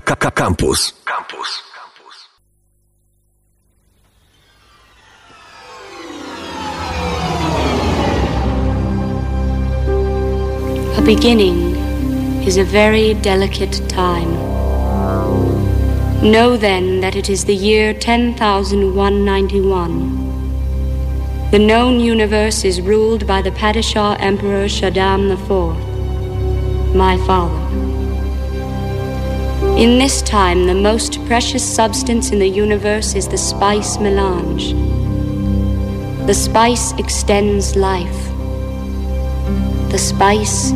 Campus. Campus. A beginning is a very delicate time. Know then that it is the year 10191. The known universe is ruled by the Padishah Emperor Shaddam IV, my father. In this time, the most precious substance in the universe is the spice melange. The spice extends life. The spice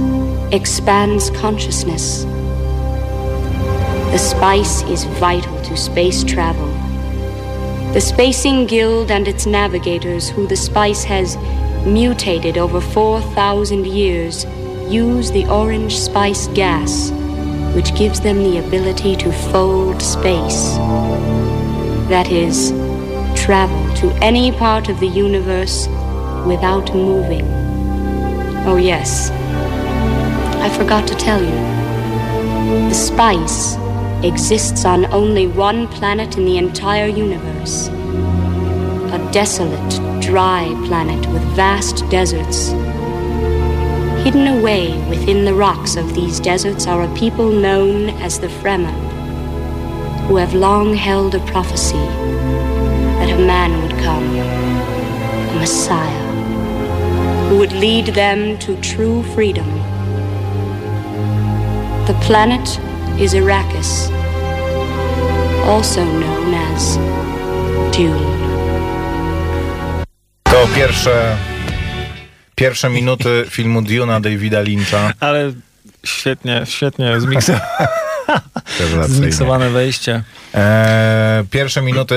expands consciousness. The spice is vital to space travel. The Spacing Guild and its navigators, who the spice has mutated over 4,000 years, use the orange spice gas, which gives them the ability to fold space. That is, travel to any part of the universe without moving. Oh, yes. I forgot to tell you. The spice exists on only one planet in the entire universe. A desolate, dry planet with vast deserts. Hidden away within the rocks of these deserts are a people known as the Fremen, who have long held a prophecy that a man would come, a Messiah, who would lead them to true freedom. The planet is Arrakis, also known as Dune. To pierwsze, pierwsze minuty filmu Duna Davida Lyncha. Ale świetnie, świetnie zmiks- Rewelacyjnie. zmiksowane wejście. E, pierwsze minuty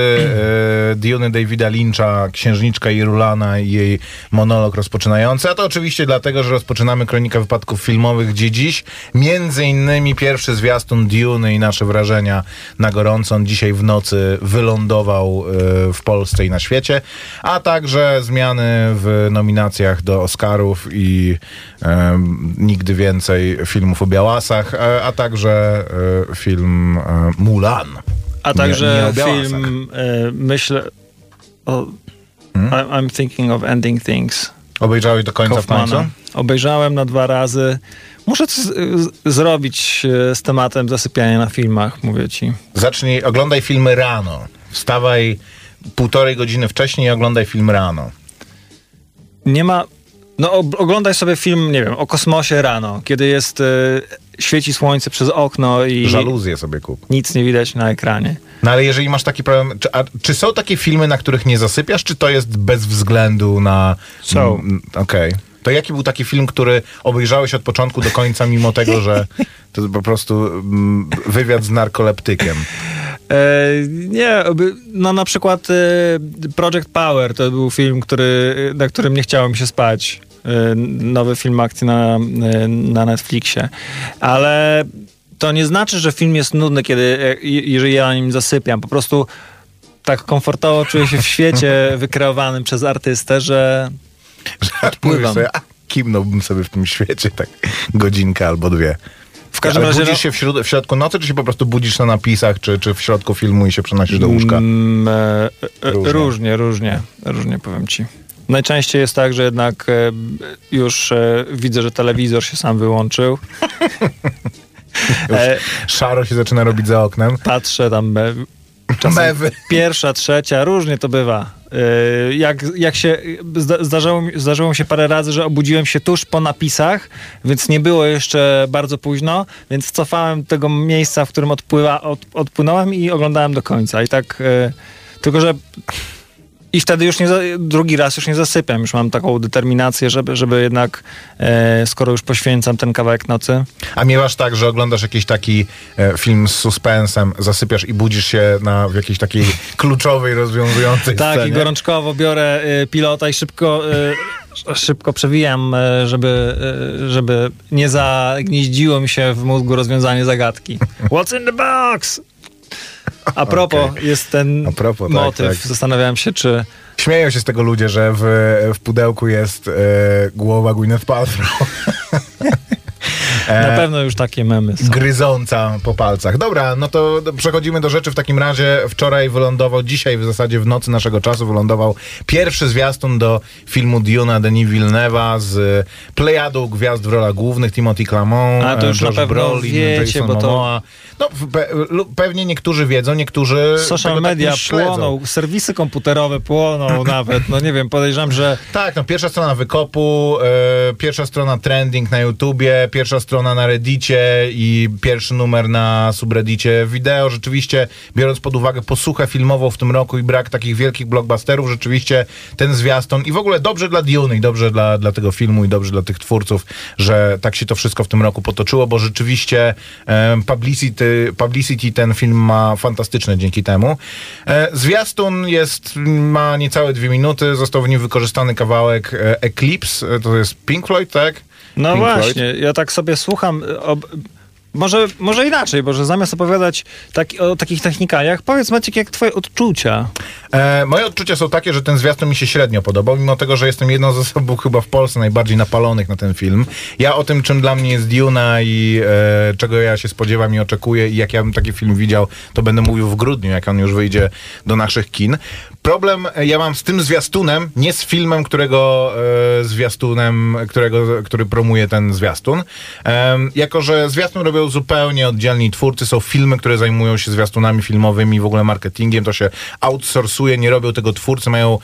e, Diony Davida Lyncha, Księżniczka Irulana i jej monolog rozpoczynający, a to oczywiście dlatego, że rozpoczynamy kronikę wypadków filmowych, gdzie dziś między innymi pierwszy zwiastun Duny i nasze wrażenia na gorąco on dzisiaj w nocy wylądował e, w Polsce i na świecie, a także zmiany w nominacjach do Oscarów i e, nigdy więcej filmów o Białasach, e, a także e, film e, Mulan. A Nie- także nie Białasach. film, e, myślę, o, Hmm? I'm thinking of ending things. Obejrzałeś do końca w końcu? Kaufmana. Obejrzałem na dwa razy. Muszę coś zrobić e, z tematem zasypiania na filmach, mówię ci. Zacznij, oglądaj filmy rano. Wstawaj półtorej godziny wcześniej i oglądaj film rano. Nie ma. No, oglądaj sobie film, nie wiem, o kosmosie rano, kiedy jest. E, świeci słońce przez okno i Żaluzję sobie kup. nic nie widać na ekranie. No ale jeżeli masz taki problem, czy, a, czy są takie filmy, na których nie zasypiasz, czy to jest bez względu na... Są. Mm, Okej. To jaki był taki film, który obejrzałeś od początku do końca, mimo tego, że to jest po prostu wywiad z narkoleptykiem? E, nie, no na przykład e, Project Power to był film, który, na którym nie chciało mi się spać. E, nowy film akcji na, e, na Netflixie. Ale to nie znaczy, że film jest nudny, kiedy, e, jeżeli ja na nim zasypiam. Po prostu tak komfortowo czuję się w świecie wykreowanym przez artystę, że Odpływam. Mówisz sobie, a kimnąłbym sobie w tym świecie tak godzinkę albo dwie. w każdym Ale razie... budzisz no- się w, śród, w środku nocy, czy się po prostu budzisz na napisach, czy, czy w środku filmu i się przenosisz do łóżka? Mm, e, e, Różnie. różnie, różnie, różnie powiem ci. Najczęściej jest tak, że jednak e, już e, widzę, że telewizor się sam wyłączył. E, Szaro się zaczyna robić za oknem. patrzę tam e, Mewy. pierwsza, trzecia, różnie to bywa. Jak, jak się, zda, zdarzało, zdarzyło mi się parę razy, że obudziłem się tuż po napisach, więc nie było jeszcze bardzo późno, więc cofałem tego miejsca, w którym odpływa, od, odpłynąłem i oglądałem do końca. I tak, tylko że i wtedy już nie, drugi raz już nie zasypiam, już mam taką determinację, żeby, żeby jednak, e, skoro już poświęcam ten kawałek nocy, A miewasz tak, że oglądasz jakiś taki e, film z suspensem, zasypiasz i budzisz się na w jakiejś takiej kluczowej, rozwiązującej Tak, scenie? i gorączkowo biorę y, pilota i szybko, y, szybko przewijam, y, żeby, żeby nie zagnieździło mi się w mózgu rozwiązanie zagadki. What's in the box? A propos, jest ten A propos, tak, motyw. tak. Zastanawiałem się, czy Śmieją się z tego ludzie, że w, w pudełku jest e, głowa Gwyneth Paltrow. E, Na pewno już takie memy są. gryząca po palcach. Dobra, no to przechodzimy do rzeczy w takim razie. Wczoraj wylądował, dzisiaj w zasadzie w nocy naszego czasu wylądował pierwszy zwiastun do filmu Duna Denis Villeneuve'a z plejadą gwiazd w rolach głównych Timothy Clamont, A, to już Josh na pewno Brolin, wiecie, Jason bo to- Momoa. No, pe, pewnie niektórzy wiedzą, niektórzy Social tego media tak płoną, serwisy komputerowe płoną nawet. No nie wiem, podejrzewam, że Tak, no pierwsza strona wykopu, e, pierwsza strona trending na YouTubie, pierwsza strona na Reddicie i pierwszy numer na subreddicie wideo. Rzeczywiście, biorąc pod uwagę posłuchę filmową w tym roku i brak takich wielkich blockbusterów, rzeczywiście ten zwiastun i w ogóle dobrze dla Dune i dobrze dla, dla tego filmu i dobrze dla tych twórców, że tak się to wszystko w tym roku potoczyło, bo rzeczywiście e, publicity, publicity ten film ma fantastyczne dzięki temu. E, zwiastun jest, ma niecałe dwie minuty, został w nim wykorzystany kawałek e, Eclipse, e, to jest Pink Floyd, tak? No Pink Floyd. właśnie, ja tak sobie słucham. Ob... Może, może inaczej, bo że zamiast opowiadać tak, o takich technikaliach, powiedz Maciek, jak twoje odczucia? E, moje odczucia są takie, że ten zwiastun mi się średnio podobał, mimo tego, że jestem jedną z osób chyba w Polsce najbardziej napalonych na ten film. Ja o tym, czym dla mnie jest Duna i e, czego ja się spodziewam i oczekuję i jak ja bym taki film widział, to będę mówił w grudniu, jak on już wyjdzie do naszych kin. Problem e, ja mam z tym zwiastunem, nie z filmem, którego e, zwiastunem, którego, który promuje ten zwiastun. Em, jako, że zwiastun robią zupełnie oddzielni twórcy, są filmy, które zajmują się zwiastunami filmowymi, w ogóle marketingiem, to się outsourcuje, nie robią tego twórcy, mają,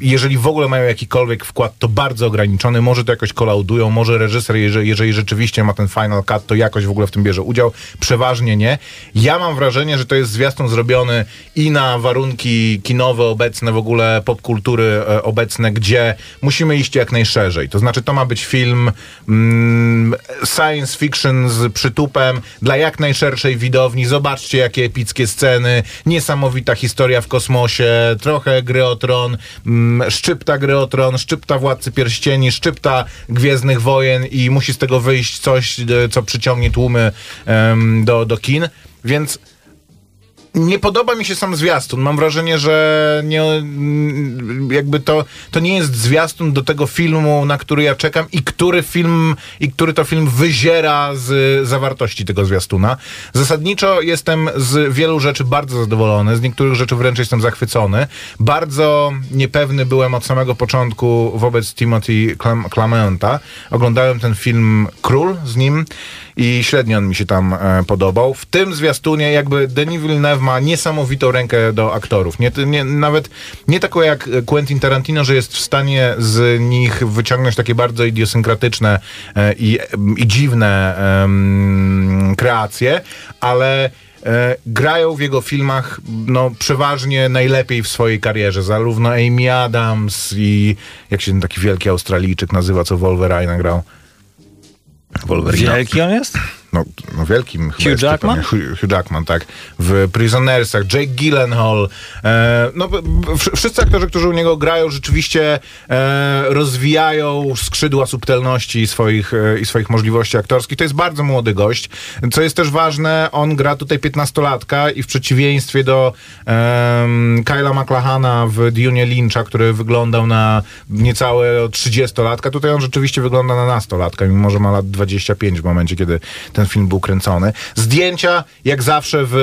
jeżeli w ogóle mają jakikolwiek wkład, to bardzo ograniczony, może to jakoś kolaudują, może reżyser, jeżeli, jeżeli rzeczywiście ma ten final cut, to jakoś w ogóle w tym bierze udział, przeważnie nie. Ja mam wrażenie, że to jest zwiastun zrobiony i na warunki kinowe obecne, w ogóle popkultury e, obecne, gdzie musimy iść jak najszerzej. To znaczy, to ma być film mm, science fiction z przytupem dla jak najszerszej widowni. Zobaczcie, jakie epickie sceny, niesamowita historia w kosmosie, trochę gry o tron, mm, szczypta gry o tron, szczypta Władcy Pierścieni, szczypta Gwiezdnych Wojen i musi z tego wyjść coś, e, co przyciągnie tłumy do, do kin. Więc nie podoba mi się sam zwiastun. Mam wrażenie, że nie, jakby to, to nie jest zwiastun do tego filmu, na który ja czekam i który film, i który to film wyziera z zawartości tego zwiastuna. Zasadniczo jestem z wielu rzeczy bardzo zadowolony, z niektórych rzeczy wręcz jestem zachwycony. Bardzo niepewny byłem od samego początku wobec Timothy Clamenta. Oglądałem ten film Król z nim i średnio on mi się tam e, podobał. W tym zwiastunie jakby Denis Villeneuve ma niesamowitą rękę do aktorów. Nie, nie, nawet nie taką jak Quentin Tarantino, że jest w stanie z nich wyciągnąć takie bardzo idiosynkratyczne e, i, i dziwne em, kreacje, ale e, grają w jego filmach no, przeważnie najlepiej w swojej karierze. Zarówno Amy Adams i jak się ten taki wielki Australijczyk nazywa, co Wolverine grał. Wolverine. Wielki on jest? No, no wielkim Hugh Jackman? Hugh, Hugh Jackman, tak. W Prisonersach, Jake Gyllenhaal. E, no, wszyscy aktorzy, którzy u niego grają, rzeczywiście e, rozwijają skrzydła subtelności swoich, e, i swoich możliwości aktorskich. To jest bardzo młody gość. Co jest też ważne, on gra tutaj 15-latka i w przeciwieństwie do em, Kyla McLachana w Dune Lyncha, który wyglądał na niecałe 30-latka, tutaj on rzeczywiście wygląda na nastolatka, mimo że ma lat 25 w momencie, kiedy ten film był kręcony. Zdjęcia, jak zawsze w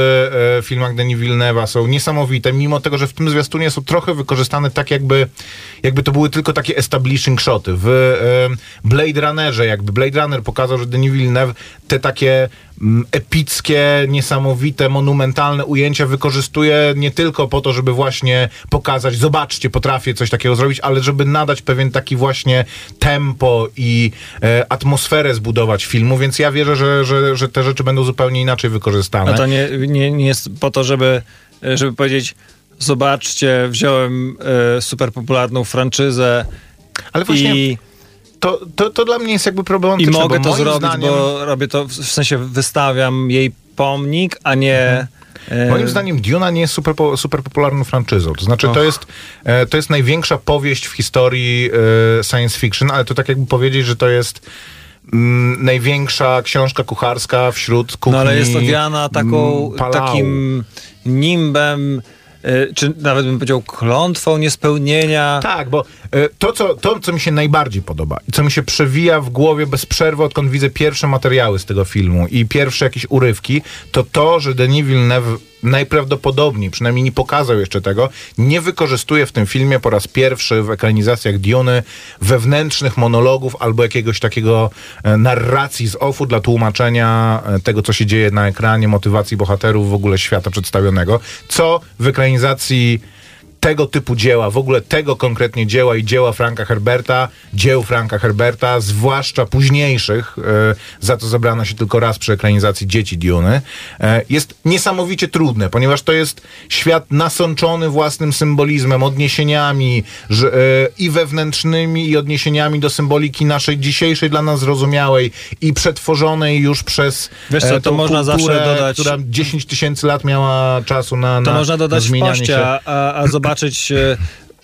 e, filmach Denis Villeneuve'a są niesamowite, mimo tego, że w tym zwiastunie są trochę wykorzystane tak jakby, jakby to były tylko takie establishing shoty. W e, Blade Runnerze, jakby Blade Runner pokazał, że Denis Villeneuve te takie epickie, niesamowite, monumentalne ujęcia wykorzystuje nie tylko po to, żeby właśnie pokazać, zobaczcie, potrafię coś takiego zrobić, ale żeby nadać pewien taki właśnie tempo i e, atmosferę zbudować filmu, więc ja wierzę, że, że, że te rzeczy będą zupełnie inaczej wykorzystane. No to nie, nie, nie jest po to, żeby, żeby powiedzieć zobaczcie, wziąłem e, super popularną franczyzę ale właśnie i, to, to, to dla mnie jest jakby i problematyczne, mogę bo to zrobić, zdaniem, bo robię to, w sensie wystawiam jej pomnik, a nie... e, Moim zdaniem Duna nie jest super, super popularną franczyzą. To znaczy, to jest, e, to jest największa powieść w historii e, science fiction, ale to tak jakby powiedzieć, że to jest mm, największa książka kucharska wśród kuchni No ale jest owiana taką, mm, Palau. takim nimbem czy nawet bym powiedział klątwą niespełnienia. Tak, bo e, to co, to, co mi się najbardziej podoba i co mi się przewija w głowie bez przerwy, odkąd widzę pierwsze materiały z tego filmu i pierwsze jakieś urywki, to to, że Denis Villeneuve najprawdopodobniej, przynajmniej nie pokazał jeszcze tego, nie wykorzystuje w tym filmie po raz pierwszy w ekranizacjach Diony wewnętrznych monologów albo jakiegoś takiego e, narracji z offu dla tłumaczenia e, tego, co się dzieje na ekranie, motywacji bohaterów, w ogóle świata przedstawionego, co w organizacji tego typu dzieła, w ogóle tego konkretnie dzieła i dzieła Franka Herberta, dzieł Franka Herberta, zwłaszcza późniejszych, e, za to zebrano się tylko raz przy ekranizacji Dzieci Diony, e, jest niesamowicie trudne, ponieważ to jest świat nasączony własnym symbolizmem, odniesieniami że, e, i wewnętrznymi, i odniesieniami do symboliki naszej dzisiejszej dla nas zrozumiałej i przetworzonej już przez Wiesz co, to można zawsze kulturę, dodać- która 10 tysięcy lat miała czasu na, To na można dodać zmienianie się. a, a, a zobaczyć, e,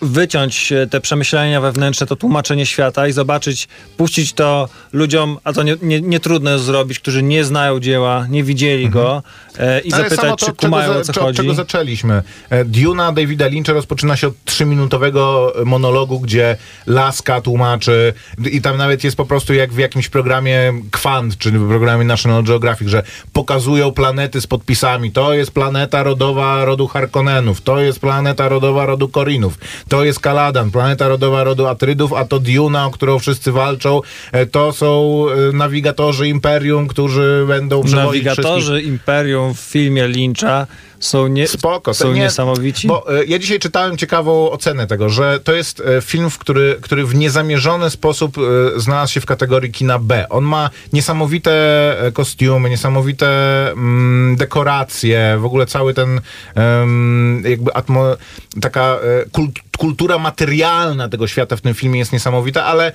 wyciąć e, te przemyślenia wewnętrzne, to tłumaczenie świata i zobaczyć, puścić to ludziom, a to nie, nie, nie trudno jest zrobić, którzy nie znają dzieła, nie widzieli go e, i Ale zapytać, to, czy kumają czego, o co za- chodzi. czego zaczęliśmy. E, Duna Davida Lyncha rozpoczyna się od trzyminutowego monologu, gdzie Laska tłumaczy i tam nawet jest po prostu jak w jakimś programie Kwant, czy w programie National Geographic, że pokazują planety z podpisami. To jest planeta rodowa rodu Harkonnenów, to jest planeta rodowa rodu Korinów, to jest Kaladan, planeta rodowa rodu Atrydów, a to Duna, o którą wszyscy walczą, e, to są e, nawigatorzy Imperium, którzy będą wszystkich Nawigatorzy Imperium w filmie Lyncha są, nie, Spoko. są nie- niesamowici. Bo e, ja dzisiaj czytałem ciekawą ocenę tego, że to jest e, film, w który, który w niezamierzony sposób e, znalazł się w kategorii kina B. On ma niesamowite kostiumy, niesamowite mm, dekoracje, w ogóle cały ten jakby atmo, taka kult, kultura materialna tego świata w tym filmie jest niesamowita, ale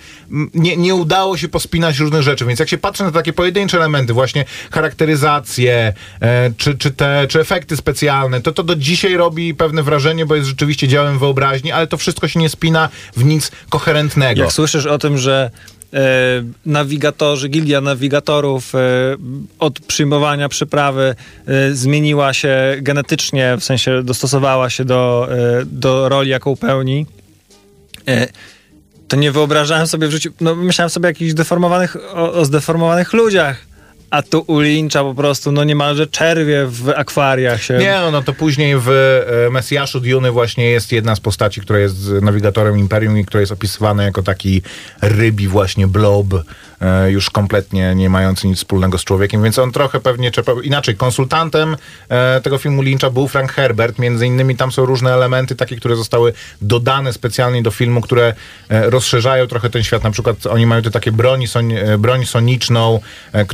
nie, nie udało się pospinać różnych rzeczy, więc jak się patrzy na takie pojedyncze elementy, właśnie charakteryzację, e, czy, czy te, czy efekty specjalne, to to do dzisiaj robi pewne wrażenie, bo jest rzeczywiście dziełem wyobraźni, ale to wszystko się nie spina w nic koherentnego. Jak słyszysz o tym, że e, nawigatorzy, gildia nawigatorów e, od przyjmowania przyprawy e, zmieniła się genetycznie, w sensie dostosowała się do, e, do roli, jaką pełni, e, to nie wyobrażałem sobie w życiu, no myślałem sobie o jakichś deformowanych, o, o zdeformowanych ludziach, a tu u Lyncha po prostu, no niemalże czerwie w akwariach się... Nie, no, no to później w e, Mesjaszu Duny właśnie jest jedna z postaci, która jest nawigatorem Imperium i która jest opisywana jako taki rybi właśnie blob, e, już kompletnie nie mający nic wspólnego z człowiekiem, więc on trochę pewnie czerpał... Inaczej, konsultantem e, tego filmu Lyncha był Frank Herbert, między innymi tam są różne elementy takie, które zostały dodane specjalnie do filmu, które rozszerzają trochę ten świat, na przykład oni mają tu takie broń, son, broń soniczną, e,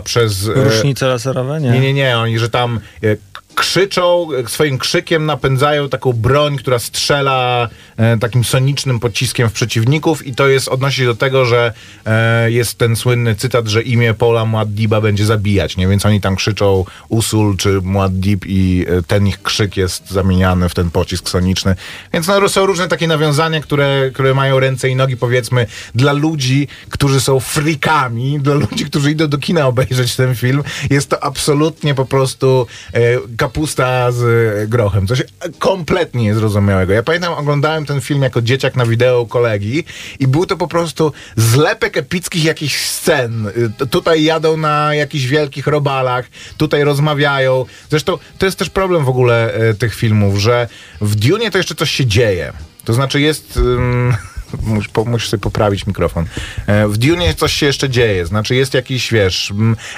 przez... e, Rusznice laserowe? Nie. nie, nie, nie. Oni, że tam e, krzyczą, swoim krzykiem napędzają taką broń, która strzela e, takim sonicznym pociskiem w przeciwników i to jest odnosi się do tego, że e, jest ten słynny cytat, że imię Paula Muaddiba będzie zabijać, nie? Więc oni tam krzyczą Usul czy Muaddib i e, ten ich krzyk jest zamieniany w ten pocisk soniczny. Więc no, są różne takie nawiązania, które, które mają ręce i nogi, powiedzmy, dla ludzi, którzy są frikami, dla ludzi, którzy idą do kina obejrzeć ten film. Jest to absolutnie po prostu e, kapusta z e, grochem. Coś kompletnie niezrozumiałego. Ja pamiętam, oglądałem ten film jako dzieciak na wideo kolegi i był to po prostu zlepek epickich jakichś scen. Y, Tutaj jadą na jakichś wielkich robalach, tutaj rozmawiają. Zresztą to jest też problem w ogóle e, tych filmów, że w Dune to jeszcze coś się dzieje. To znaczy jest... Mus, po, musisz sobie poprawić mikrofon. E, W Dune coś się jeszcze dzieje. Znaczy jest jakiś, wiesz,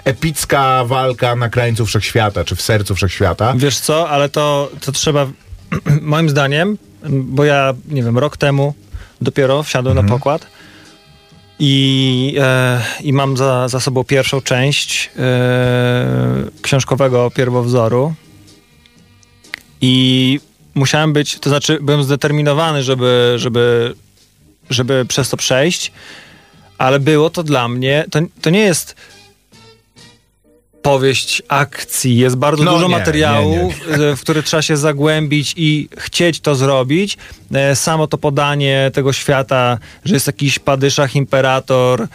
epicka walka na krańcu wszechświata, czy w sercu wszechświata. Wiesz co, ale to, to trzeba, moim zdaniem, bo ja, nie wiem, rok temu dopiero wsiadłem Mhm. na pokład i, e, i mam za, za sobą pierwszą część e, książkowego pierwowzoru i musiałem być, to znaczy byłem zdeterminowany, żeby, żeby, żeby przez to przejść, ale było to dla mnie, to, to nie jest powieść akcji. Jest bardzo No dużo nie, materiału, nie, e, w który trzeba się zagłębić i chcieć to zrobić. E, Samo to podanie tego świata, że jest jakiś padyszach imperator, e,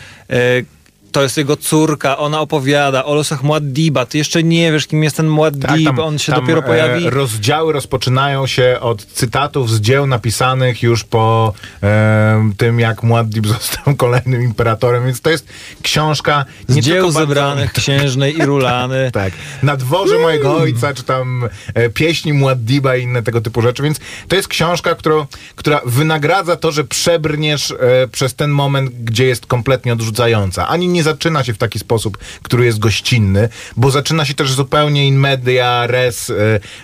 to jest jego córka, ona opowiada o losach Muad'Diba, ty jeszcze nie wiesz, kim jest ten Muad'Dib, tam- on się dopiero pojawi. E, rozdziały rozpoczynają się od cytatów z dzieł napisanych już po e, tym, jak Muad'Dib został kolejnym imperatorem, więc to jest książka z nie dzieł tylko bardzo- zebranych księżnej i Rulany. Tak. Na dworze mojego ojca, czy tam e, pieśni Muad'Diba i inne tego typu rzeczy, więc to jest książka, którą, która wynagradza to, że przebrniesz e, przez ten moment, gdzie jest kompletnie odrzucająca. Ani nie zaczyna się w taki sposób, który jest gościnny, bo zaczyna się też zupełnie in media res. E,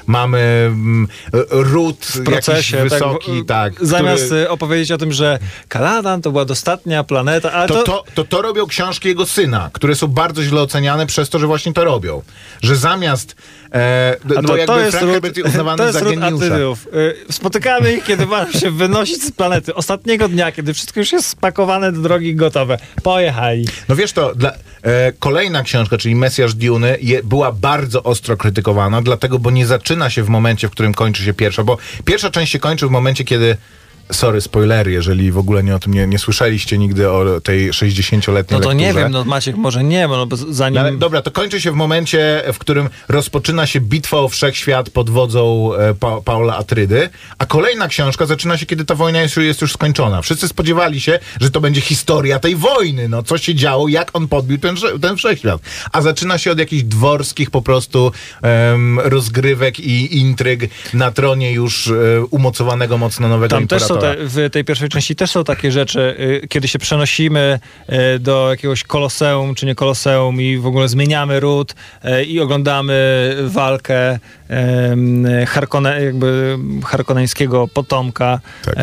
mamy e, ród w procesie. jakiś wysoki, tak. zamiast który- y, opowiedzieć o tym, że Kaladan to była dostatnia planeta, ale to, to, to, to, to robią książki jego syna, które są bardzo źle oceniane przez to, że właśnie to robią. Że zamiast. E, A no jakby Frank ród- Herbert jest uznawany to jest za geniusza. Y, Spotykamy ich, kiedy mają się wynosić z planety. Ostatniego dnia, kiedy wszystko już jest spakowane do drogi i gotowe. Pojechali. No wiesz to, dla, e, kolejna książka, czyli Mesjasz Duny, je, była bardzo ostro krytykowana, dlatego, bo nie zaczyna się w momencie, w którym kończy się pierwsza, bo pierwsza część się kończy w momencie, kiedy Sorry, spoilery, jeżeli w ogóle nie o tym nie, nie słyszeliście nigdy o tej 60-letniej No to nie lekturze. wiem, no Maciek, może nie, no, bo zanim... No, dobra, to kończy się w momencie, w którym rozpoczyna się bitwa o wszechświat pod wodzą e, pa Paula Atrydy, a kolejna książka zaczyna się, kiedy ta wojna jest, jest już skończona. Wszyscy spodziewali się, że to będzie historia tej wojny, no co się działo, jak on podbił ten, ten wszechświat. A zaczyna się od jakichś dworskich po prostu rozgrywek i intryg na tronie już e, umocowanego mocno nowego Tam też są te, w tej pierwszej części też są takie rzeczy, y, kiedy się przenosimy y, do jakiegoś koloseum, czy nie koloseum i w ogóle zmieniamy ród y, i oglądamy walkę Harkone, jakby harkoneńskiego potomka. Tak.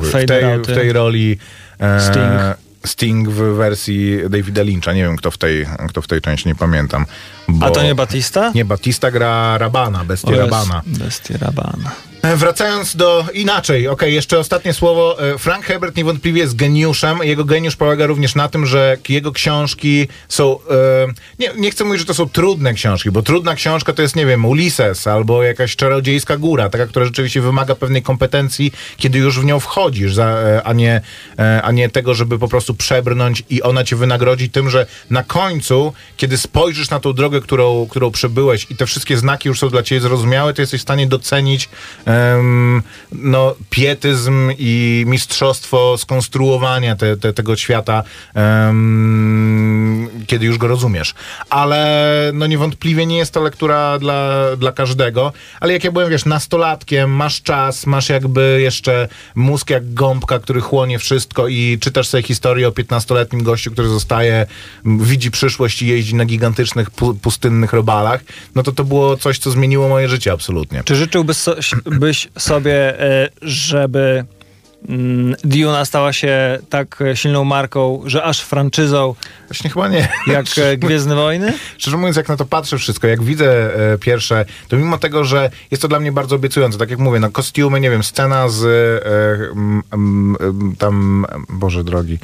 W tej, w tej roli e, Sting. Sting w wersji Davida Lyncha. Nie wiem, kto w tej, kto w tej części, nie pamiętam. A to nie Batista? Nie, Batista gra Rabana, bestię Rabana. Bestia Rabana. E, Wracając do inaczej, okej, jeszcze ostatnie słowo. E, Frank Herbert niewątpliwie jest geniuszem. Jego geniusz polega również na tym, że jego książki są. E, nie, nie chcę mówić, że to są trudne książki, bo trudna książka to jest, nie wiem, Ulises albo jakaś czarodziejska góra, taka, która rzeczywiście wymaga pewnej kompetencji, kiedy już w nią wchodzisz, a, nie, a nie tego, żeby po prostu przebrnąć i ona cię wynagrodzi tym, że na końcu, kiedy spojrzysz na tą drogę, którą, którą przebyłeś i te wszystkie znaki już są dla ciebie zrozumiałe, to jesteś w stanie docenić no, pietyzm i mistrzostwo skonstruowania te, te, tego świata, kiedy już go rozumiesz. Ale no niewątpliwie nie jest to lektura dla, dla każdego, ale jak ja byłem, wiesz, nastolatkiem, masz czas, masz jakby jeszcze mózg jak gąbka, który chłonie wszystko i czytasz sobie historię o 15-letnim gościu, który zostaje, widzi przyszłość i jeździ na gigantycznych, pu- pustynnych robalach, no to to było coś, co zmieniło moje życie absolutnie. Czy życzyłbyś so, byś sobie, e, żeby mm, Duna stała się tak e, silną marką, że aż franczyzą Właśnie chyba nie. jak e, Gwiezdne Wojny? Szczerze mówiąc, jak na to patrzę wszystko, jak widzę e, pierwsze, to mimo tego, że jest to dla mnie bardzo obiecujące, tak jak mówię, no kostiumy, nie wiem, scena z e, m, m, m, tam, Boże drogi,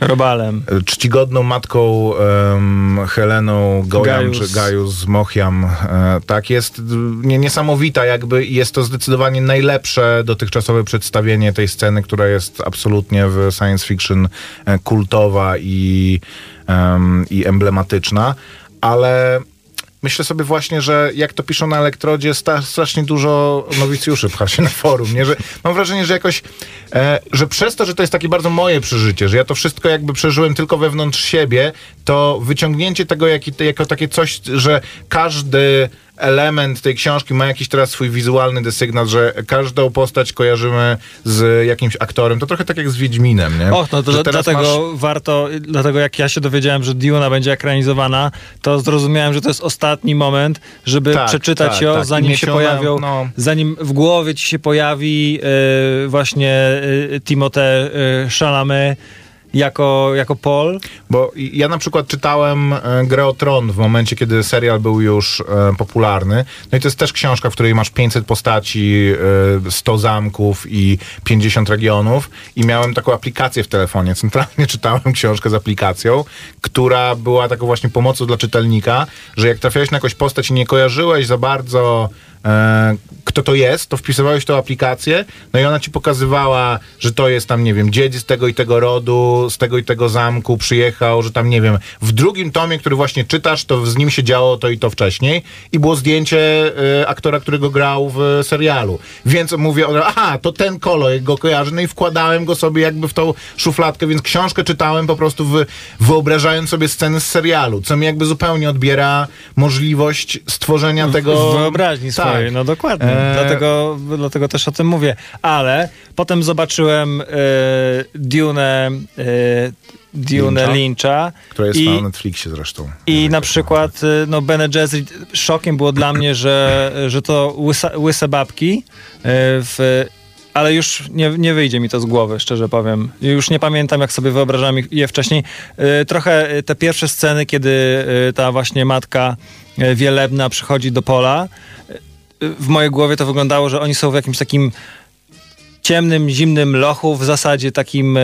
Robalem. czcigodną matką em, Heleną Gojam, Gaius. czy Gaius Mochiam, e, tak, jest nie, niesamowita jakby jest to zdecydowanie najlepsze dotychczasowe przedstawienie tej sceny, która jest absolutnie w science fiction e, kultowa i, em, i emblematyczna, ale myślę sobie właśnie, że jak to piszą na elektrodzie, sta, strasznie dużo nowicjuszy pcha się na forum, nie? Że mam wrażenie, że jakoś, e, że przez to, że to jest takie bardzo moje przeżycie, że ja to wszystko jakby przeżyłem tylko wewnątrz siebie, to wyciągnięcie tego jaki, jako takie coś, że każdy element tej książki ma jakiś teraz swój wizualny desygnat, że każdą postać kojarzymy z jakimś aktorem. To trochę tak jak z Wiedźminem, nie? Och, no to Że dlatego warto, dlatego jak ja się dowiedziałem, że Duna będzie ekranizowana, to zrozumiałem, że to jest ostatni moment, żeby Tak, przeczytać tak, ją, tak. Zanim się pojawią, no. zanim w głowie ci się pojawi e, właśnie e, Timothée e, Chalamet jako, jako Paul. Bo ja na przykład czytałem e, Grę o Tron w momencie, kiedy serial był już e, popularny. No i to jest też książka, w której masz 500 postaci, e, 100 zamków i 50 regionów. I miałem taką aplikację w telefonie. Centralnie czytałem książkę z aplikacją, która była taką właśnie pomocą dla czytelnika, że jak trafiałeś na jakąś postać i nie kojarzyłeś za bardzo e, kto to jest, to wpisywałeś tą aplikację, no i ona ci pokazywała, że to jest tam, nie wiem, dzień z tego i tego rodu, z tego i tego zamku przyjechał, że tam, nie wiem, w drugim tomie, który właśnie czytasz, to z nim się działo to i to wcześniej i było zdjęcie y, aktora, którego grał w serialu. Więc mówię, aha, to ten kolor go kojarzy, no i wkładałem go sobie jakby w tą szufladkę, więc książkę czytałem po prostu w, wyobrażając sobie sceny z serialu, co mi jakby zupełnie odbiera możliwość stworzenia tego... W wyobraźni Tak. Swojej, no dokładnie. E, Dlatego, dlatego też o tym mówię. Ale potem zobaczyłem e, Dune, e, Dune Lyncha? Lyncha. Która jest i, na Netflixie zresztą. I na przykład y, no Bene Gesserit, szokiem było dla mnie, że, że to łysa, łyse babki, y, w, ale już nie, nie wyjdzie mi to z głowy, szczerze powiem. Już nie pamiętam, jak sobie wyobrażałem je wcześniej. Y, Trochę y, te pierwsze sceny, kiedy y, ta właśnie matka y, wielebna przychodzi do pola, y, w mojej głowie to wyglądało, że oni są w jakimś takim ciemnym, zimnym lochu, w zasadzie takim e,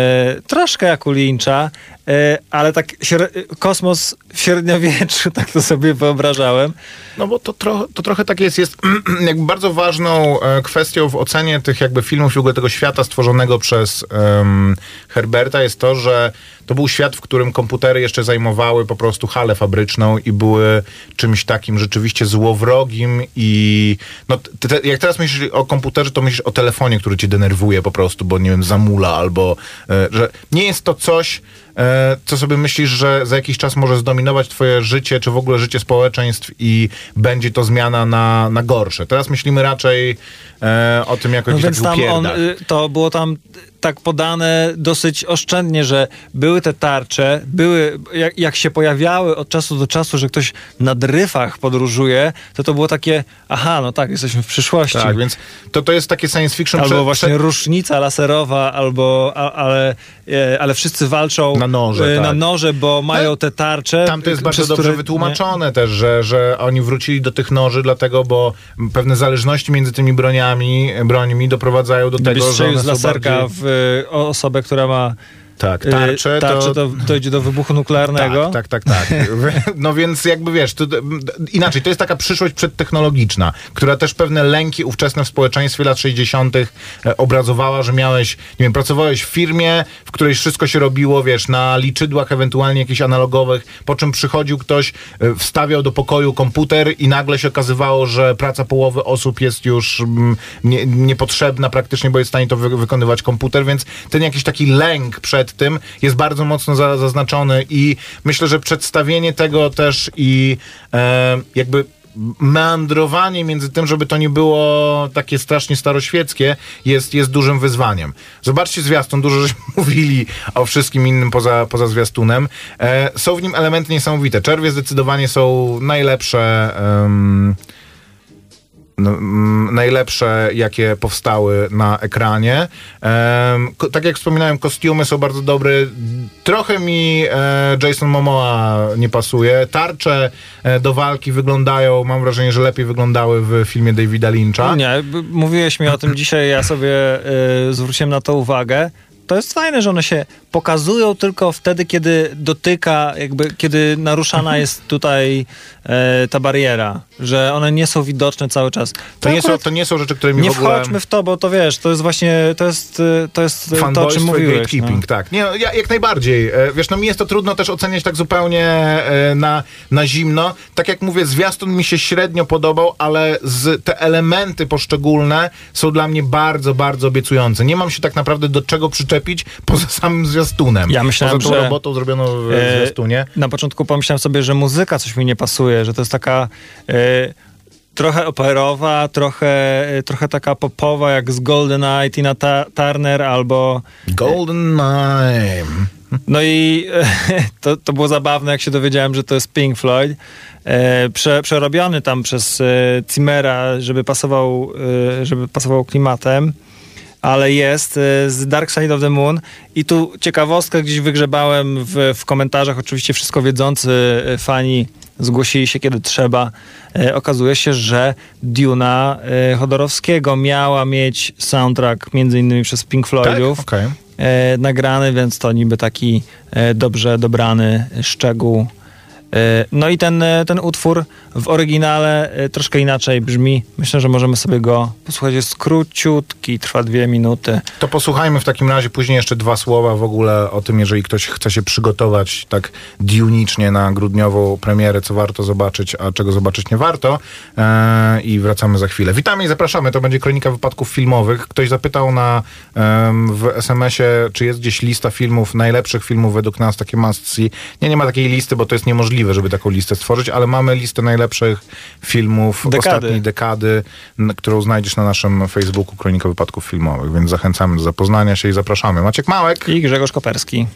troszkę jak u Lyncha, ale tak kosmos w średniowieczu, tak to sobie wyobrażałem. No bo to, tro, to trochę tak jest, jest jakby bardzo ważną e, kwestią w ocenie tych jakby filmów i w tego świata stworzonego przez em, Herberta jest to, że to był świat, w którym komputery jeszcze zajmowały po prostu halę fabryczną i były czymś takim rzeczywiście złowrogim i no, te, te, jak teraz myślisz o komputerze, to myślisz o telefonie, który cię denerwuje po prostu, bo nie wiem, zamula albo, e, że nie jest to coś, e, co sobie myślisz, że za jakiś czas może zdominować twoje życie, czy w ogóle życie społeczeństw i będzie to zmiana na, na gorsze. Teraz myślimy raczej e, o tym jako No jakiś więc taki tam on, y, to było tam tak podane dosyć oszczędnie, że były te tarcze, były, jak, jak się pojawiały od czasu do czasu, że ktoś na dryfach podróżuje, to to było takie, aha, no tak, jesteśmy w przyszłości. Tak, więc to, to jest takie science fiction Albo prze- właśnie prze- rusznica laserowa, albo, a, ale, e, ale wszyscy walczą Na noże, e, na tak. noże, bo mają te tarcze. Tam to jest bardzo dobrze które- wytłumaczone też, że, że oni wrócili do tych noży, dlatego, bo pewne zależności między tymi broniami, brońmi doprowadzają do Gdybyś tego, że one z laserka bardziej... e, osobę, która ma Tak, e, tarcze, tarczę, to... to dojdzie do wybuchu nuklearnego. Tak, tak, tak, tak. No więc jakby wiesz, to, inaczej, to jest taka przyszłość przedtechnologiczna, która też pewne lęki ówczesne w społeczeństwie lat 60. e, obrazowała, że miałeś, nie wiem, pracowałeś w firmie, w której wszystko się robiło, wiesz, na liczydłach ewentualnie jakichś analogowych, po czym przychodził ktoś, e, wstawiał do pokoju komputer i nagle się okazywało, że praca połowy osób jest już mm, nie, niepotrzebna praktycznie, bo jest w stanie to wy, wykonywać komputer, więc ten jakiś taki lęk przed tym jest bardzo mocno za, zaznaczony i myślę, że przedstawienie tego też i e, jakby meandrowanie między tym, żeby to nie było takie strasznie staroświeckie, jest, jest dużym wyzwaniem. Zobaczcie zwiastun, dużo żeśmy mówili o wszystkim innym poza, poza zwiastunem. E, są w nim elementy niesamowite. Czerwie zdecydowanie są najlepsze... mm, najlepsze, jakie powstały na ekranie. Tak jak wspominałem, kostiumy są bardzo dobre. Trochę mi e, Jason Momoa nie pasuje. Tarcze e, do walki wyglądają, mam wrażenie, że lepiej wyglądały w filmie Davida Lyncha. Nie, mówiłeś mi o tym dzisiaj, ja sobie y, zwróciłem na to uwagę. To jest fajne, że one się pokazują tylko wtedy, kiedy dotyka, jakby kiedy naruszana jest tutaj e, ta bariera, że one nie są widoczne cały czas. To nie, są, to nie są rzeczy, które mi nie w ogóle... wchodźmy w to, bo to wiesz, to jest właśnie, to jest, y, to jest to, o czym mówiłeś. gatekeeping, No. tak. Nie, no, ja, jak najbardziej. E, Wiesz, no mi jest to trudno też oceniać tak zupełnie e, na, na zimno. Tak jak mówię, zwiastun mi się średnio podobał, ale z, te elementy poszczególne są dla mnie bardzo, bardzo obiecujące. Nie mam się tak naprawdę do czego przyczepić poza samym zwiastunem. Ja myślałem, poza tą że- robotą zrobioną w E, zwiastunie. Na początku pomyślałem sobie, że muzyka coś mi nie pasuje, że to jest taka e, trochę operowa, trochę, e, trochę taka popowa, jak z Golden Eye, Tina Turner albo... Golden Nine. No i e, to, to było zabawne, jak się dowiedziałem, że to jest Pink Floyd. E, prze, przerobiony tam przez e, Zimmera, żeby pasował, e, żeby pasował klimatem. Ale jest e, z Dark Side of the Moon i tu ciekawostkę gdzieś wygrzebałem w, w komentarzach, oczywiście wszystko wiedzący e, fani zgłosili się kiedy trzeba. E, okazuje się, że Duna e, Chodorowskiego miała mieć soundtrack między innymi przez Pink Tak? Floydów Okej. e, nagrany, więc to niby taki dobrze dobrany szczegół no i ten, e, ten utwór w oryginale e, troszkę inaczej brzmi. Myślę, że możemy sobie go posłuchać. Jest króciutki, trwa dwie minuty. To posłuchajmy w takim razie później jeszcze dwa słowa w ogóle o tym, jeżeli ktoś chce się przygotować tak diunicznie na grudniową premierę, co warto zobaczyć, a czego zobaczyć nie warto. Eee, I wracamy za chwilę. Witamy i zapraszamy. To będzie kronika wypadków filmowych. Ktoś zapytał na, em, w SMS-ie, czy jest gdzieś lista filmów, najlepszych filmów według nas, takie must see. Nie, nie ma takiej listy, bo to jest niemożliwe, żeby taką listę stworzyć, ale mamy listę najlepszych filmów Dekady. ostatniej dekady, którą znajdziesz na naszym Facebooku Kronika Wypadków Filmowych, więc zachęcamy do zapoznania się i zapraszamy. Maciek Małek. I Grzegorz Koperski.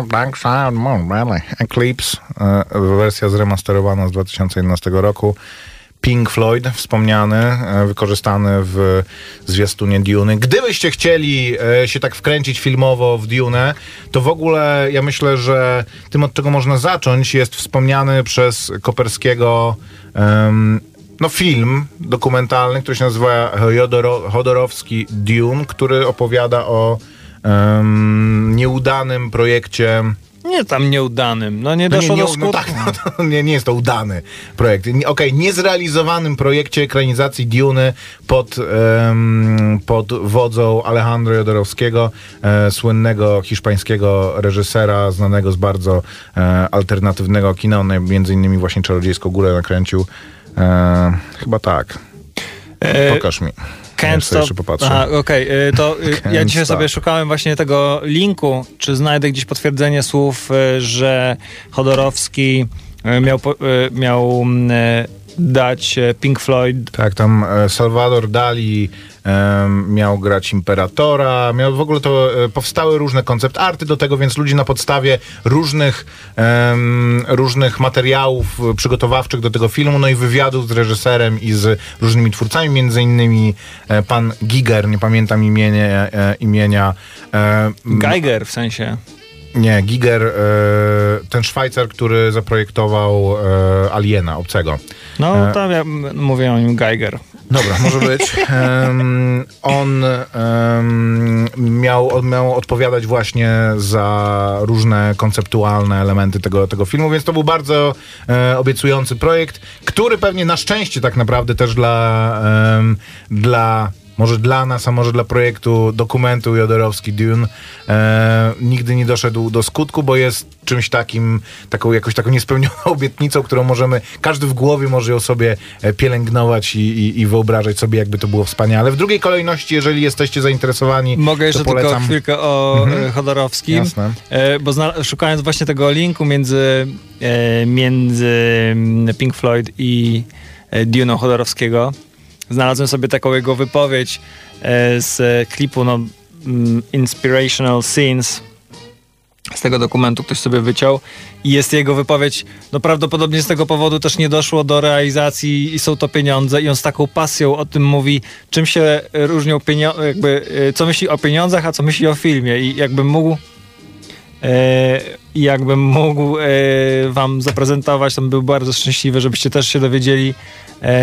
No Black Side Moon, really. Eclipse, e, wersja zremasterowana z 2011 roku. Pink Floyd, wspomniany, e, wykorzystany w zwiastunie Dune. Gdybyście chcieli e, się tak wkręcić filmowo w Dune, to w ogóle ja myślę, że tym, od czego można zacząć, jest wspomniany przez Koperskiego em, no, film dokumentalny, który się nazywa Jodoro, Chodorowski Dune, który opowiada o em, nieudanym projekcie Nie tam nieudanym. No nie no doszło nie, do nie, skutku. no tak, no, nie, nie jest to udany projekt. Nie- Okej, niezrealizowanym projekcie ekranizacji Duny pod, em, pod wodzą Alejandro Jodorowskiego, e, słynnego hiszpańskiego reżysera, znanego z bardzo e, alternatywnego kina. On między innymi właśnie Czarodziejską Górę nakręcił. E, chyba tak. E, Pokaż mi. Can't stop. jeszcze popatrzę. Aha, okej. y, To y, ja dzisiaj stop. sobie szukałem właśnie tego linku, czy znajdę gdzieś potwierdzenie słów, y, że Chodorowski y, miał, miał mm, dać Pink Floyd Tak, tam e, Salvador Dali miał grać imperatora, miał w ogóle to e, powstały różne koncept arty do tego, więc ludzie na podstawie różnych różnych materiałów e, przygotowawczych do tego filmu, no i wywiadów z reżyserem i z różnymi twórcami, między innymi e, pan Giger, nie pamiętam imienia, imienia Geiger w sensie. nie, Giger, ten Szwajcar, który zaprojektował Aliena, obcego. No, tam ja mówię o nim Geiger. Dobra, może być. Em, on em, miał, miał odpowiadać właśnie za różne konceptualne elementy tego, tego filmu, więc to był bardzo e, obiecujący projekt, który pewnie na szczęście tak naprawdę też dla, dla może dla nas, a może dla projektu dokumentu Jodorowski Dune e, nigdy nie doszedł do skutku, bo jest czymś takim, taką jakoś taką niespełnioną obietnicą, którą możemy, każdy w głowie może ją sobie e, pielęgnować i, i, i wyobrażać sobie, jakby to było wspaniale. W drugiej kolejności, jeżeli jesteście zainteresowani, Mogę jeszcze to polecam. tylko chwilkę o Mhm. e, Chodorowskim. Jasne. E, bo szukając właśnie tego linku między, e, między mm, Pink Floyd i e, Dune'ą Chodorowskiego, znalazłem sobie taką jego wypowiedź e, z klipu no, mm, Inspirational Scenes. Z tego dokumentu ktoś sobie wyciął i jest jego wypowiedź, no prawdopodobnie z tego powodu też nie doszło do realizacji i są to pieniądze. I on z taką pasją o tym mówi, czym się różnią pieniądze, jakby, e, co myśli o pieniądzach, a co myśli o filmie. I jakbym mógł e, jakbym mógł e, wam zaprezentować, to bym był bardzo szczęśliwy, żebyście też się dowiedzieli,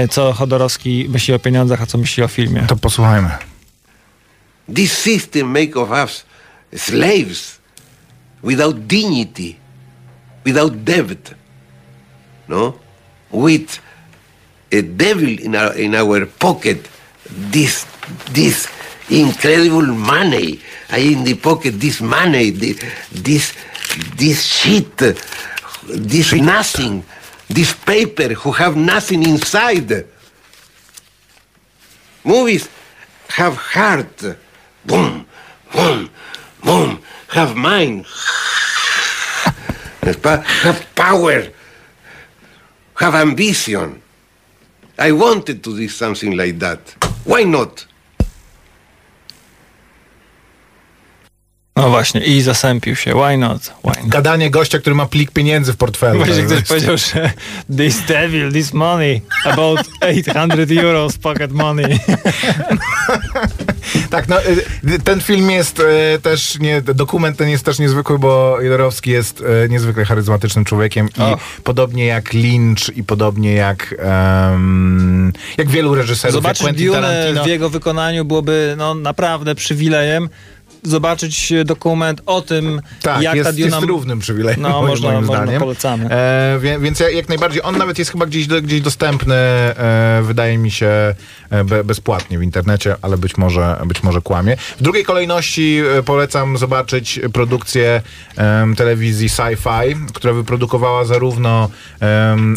co Chodorowski myśli o pieniądzach, a co myśli o filmie. To posłuchajmy. This system make of us slaves without dignity, without debt, no? With a devil in our, in our pocket, this, this incredible money, I in the pocket, this money, the, this, this shit, this nothing, this paper who have nothing inside. Movies have heart. Boom, boom, boom. Have mind. Have power. Have ambition. I wanted to do something like that. Why not? No właśnie, i zasępił się. Why not? Why not? Gadanie gościa, który ma plik pieniędzy w portfelu. Właśnie To ktoś powiedział, że this devil, this money, about 800 euros pocket money. Tak, no, y, ten film jest y, też, nie, dokument ten jest też niezwykły, bo Jodorowski jest y, niezwykle charyzmatycznym człowiekiem i Och. podobnie jak Lynch i podobnie jak em, jak wielu reżyserów, Zobaczyć jak Quentin Dune Tarantino. w jego wykonaniu byłoby no, naprawdę przywilejem. Zobaczyć dokument o tym, Tak, jak jest, ta Duna... jest równym przywilejem, No, moim, można- moim można, zdaniem. polecamy. E, więc ja, jak najbardziej, on nawet jest chyba gdzieś, gdzieś dostępny, e, wydaje mi się, e, be, bezpłatnie w internecie, ale być może, być może kłamie. W drugiej kolejności e, polecam zobaczyć produkcję em, telewizji Sci-Fi, która wyprodukowała zarówno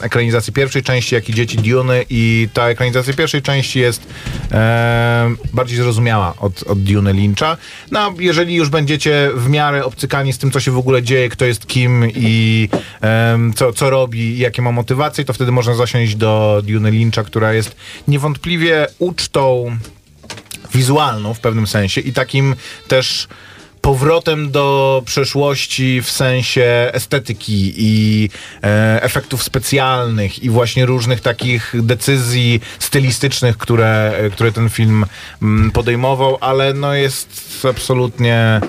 ekranizację pierwszej części, jak i Dzieci Duny i ta ekranizacja pierwszej części jest bardziej zrozumiała od, od Duny Lyncha. No, jeżeli już będziecie w miarę obcykani z tym, co się w ogóle dzieje, kto jest kim i em, co, co robi i jakie ma motywacje, to wtedy można zasiąść do Duny Lyncha, która jest niewątpliwie ucztą wizualną w pewnym sensie i takim też powrotem do przeszłości w sensie estetyki i e, efektów specjalnych i właśnie różnych takich decyzji stylistycznych, które, e, które ten film mm, podejmował, ale no jest absolutnie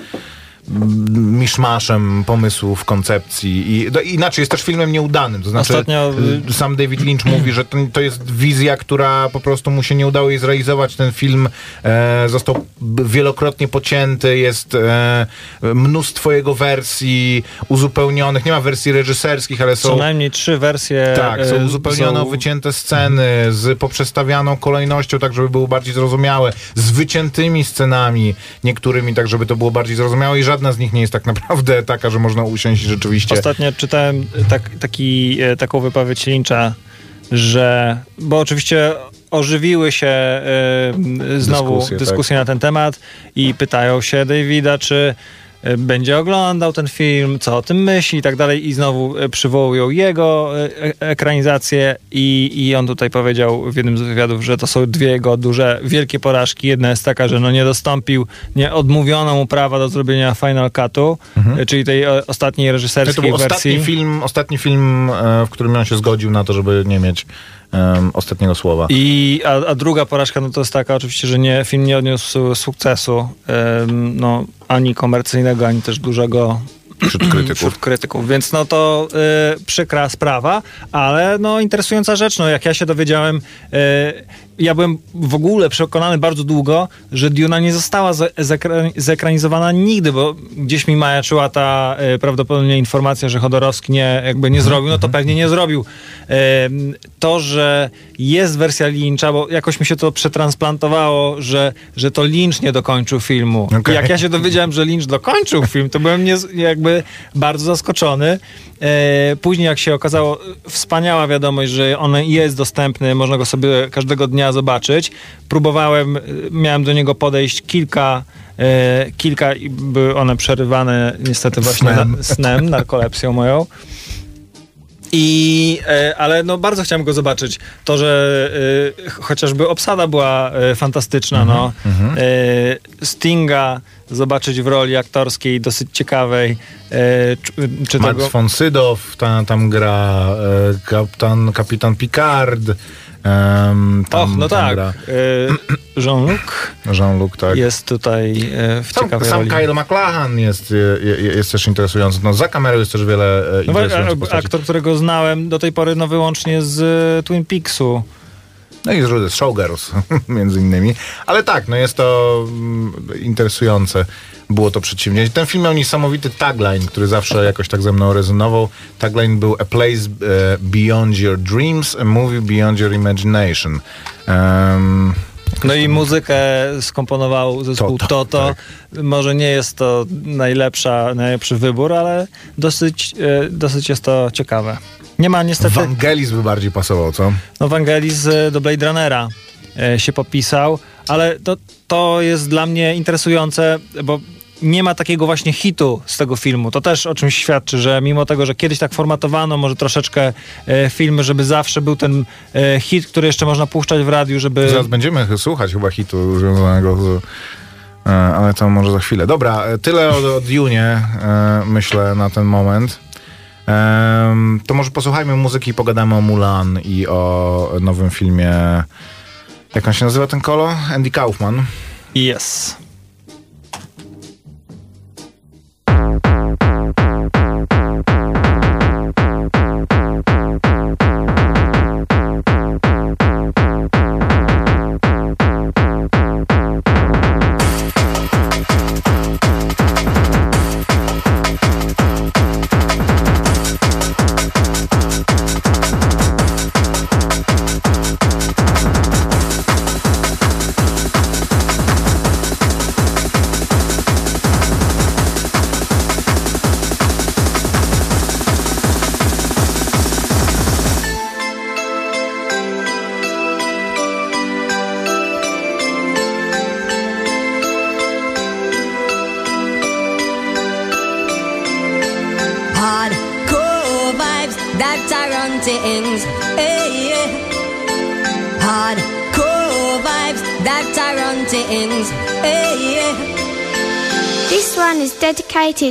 miszmaszem pomysłów, koncepcji i no, inaczej jest też filmem nieudanym, to znaczy Ostatnio, y, sam David Lynch mówi, że to, to jest wizja, która po prostu mu się nie udało jej zrealizować. Ten film e, został wielokrotnie pocięty, jest e, mnóstwo jego wersji uzupełnionych. Nie ma wersji reżyserskich, ale Co są... najmniej trzy wersje. Tak, są e, uzupełnione, są- wycięte sceny z poprzestawianą kolejnością, tak żeby były bardziej zrozumiałe, z wyciętymi scenami niektórymi, tak żeby to było bardziej zrozumiałe i żadna z nich nie jest tak naprawdę taka, że można usiąść i rzeczywiście... Ostatnio czytałem tak, taki, e, taką wypowiedź Lyncha, że, bo oczywiście ożywiły się e, znowu Dyskusje, dyskusje, tak. na ten temat i pytają się Davida, czy e, będzie oglądał ten film, co o tym myśli i tak dalej i znowu e, przywołują jego e, e- ekranizację i, i on tutaj powiedział w jednym z wywiadów, że to są dwie jego duże, wielkie porażki. Jedna jest taka, że no nie dostąpił, nie odmówiono mu prawa do zrobienia Final Cutu, e, czyli tej e, ostatniej To reżyserskiej był wersji. ostatni film, ostatni film, e, w którym on się zgodził na to, żeby nie mieć em, ostatniego słowa. I, a, a druga porażka no to jest taka oczywiście, że nie, film nie odniósł sukcesu em, no, ani komercyjnego, ani też dużego Wśród krytyków. wśród krytyków. Więc no to y, przykra sprawa, ale no interesująca rzecz. No, jak ja się dowiedziałem, y, ja byłem w ogóle przekonany bardzo długo, że Duna nie została ze- zekra- zekranizowana nigdy, bo gdzieś mi majaczyła ta y, prawdopodobnie informacja, że Chodorowski nie, jakby nie zrobił, no to pewnie nie zrobił. Ym, to, że jest wersja Lyncha, bo jakoś mi się to przetransplantowało, że, że to Lynch nie dokończył filmu. Okej. Jak ja się dowiedziałem, że Lynch dokończył film, to byłem nie, jakby bardzo zaskoczony. E, później jak się okazało, wspaniała wiadomość, że on jest dostępny, można go sobie każdego dnia zobaczyć. Próbowałem, e, miałem do niego podejść kilka e, kilka i były one przerywane niestety właśnie Snem. Na, snem narkolepsją moją. I, e, ale no bardzo chciałem go zobaczyć. To, że e, ch- chociażby obsada była fantastyczna, no. E, Stinga zobaczyć w roli aktorskiej dosyć ciekawej. Czy, czy Max tego... von Sydow tam, tam gra, kapitan, kapitan Picard. Em, tam, Och, no tak. gra E, Jean-Luc Jean-Luc, tak. jest tutaj e, w Sam, ciekawej sam roli. Kyle MacLachlan jest, je- je- jest też interesujący. No, za kamerą jest też wiele e, No, interesujących postaci. aktor, którego znałem do tej pory no, wyłącznie z e, Twin Peaksu. No i z Showgirls między innymi. Ale tak, no jest to mm, interesujące. Było to przedsięwzięcie. Ten film miał niesamowity tagline, który zawsze jakoś tak ze mną rezonował. Tagline był A place e, beyond your dreams, a movie beyond your imagination. Em, No i muzykę skomponował zespół Toto, Toto. tak. Może nie jest to najlepsza, najlepszy wybór, ale dosyć, e, dosyć jest to ciekawe. Nie ma niestety... Vangelis by bardziej pasował, co? No Vangelis e, do Blade Runnera e, się popisał, ale to, to jest dla mnie interesujące, bo nie ma takiego właśnie hitu z tego filmu. To też o czymś świadczy, że mimo tego, że kiedyś tak formatowano może troszeczkę e, filmy, żeby zawsze był ten e, hit, który jeszcze można puszczać w radiu, żeby... Zaraz będziemy ch- słuchać chyba hitu związanego z... e, Ale to może za chwilę. Dobra, e, tyle o, o Dune, myślę, na ten moment. To może posłuchajmy muzyki i pogadamy o Mulan i o nowym filmie. Jak on się nazywa ten kolo? Andy Kaufman. Yes.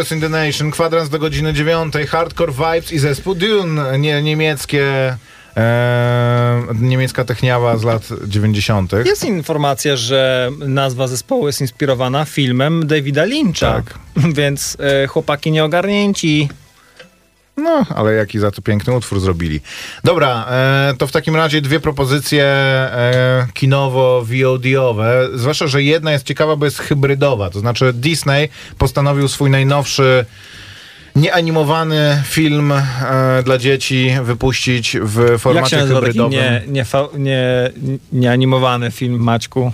Ravers in the Nation, kwadrans do godziny dziewiątej, Hardcore Vibes i zespół Dune, nie, niemieckie, e, niemiecka techniawa z lat 90. Jest informacja, że nazwa zespołu jest inspirowana filmem Davida Lyncha. Tak. Więc e, chłopaki nieogarnięci. No, ale jaki za to piękny utwór zrobili. Dobra, e, to w takim razie dwie propozycje e, kinowo-VOD-owe. Zwłaszcza, że jedna jest ciekawa, bo jest hybrydowa. To znaczy Disney postanowił swój najnowszy nieanimowany film e, dla dzieci wypuścić w Jak się formacie nazywa taki hybrydowym. nie, nie, fa- nie, nieanimowany film, Maćku?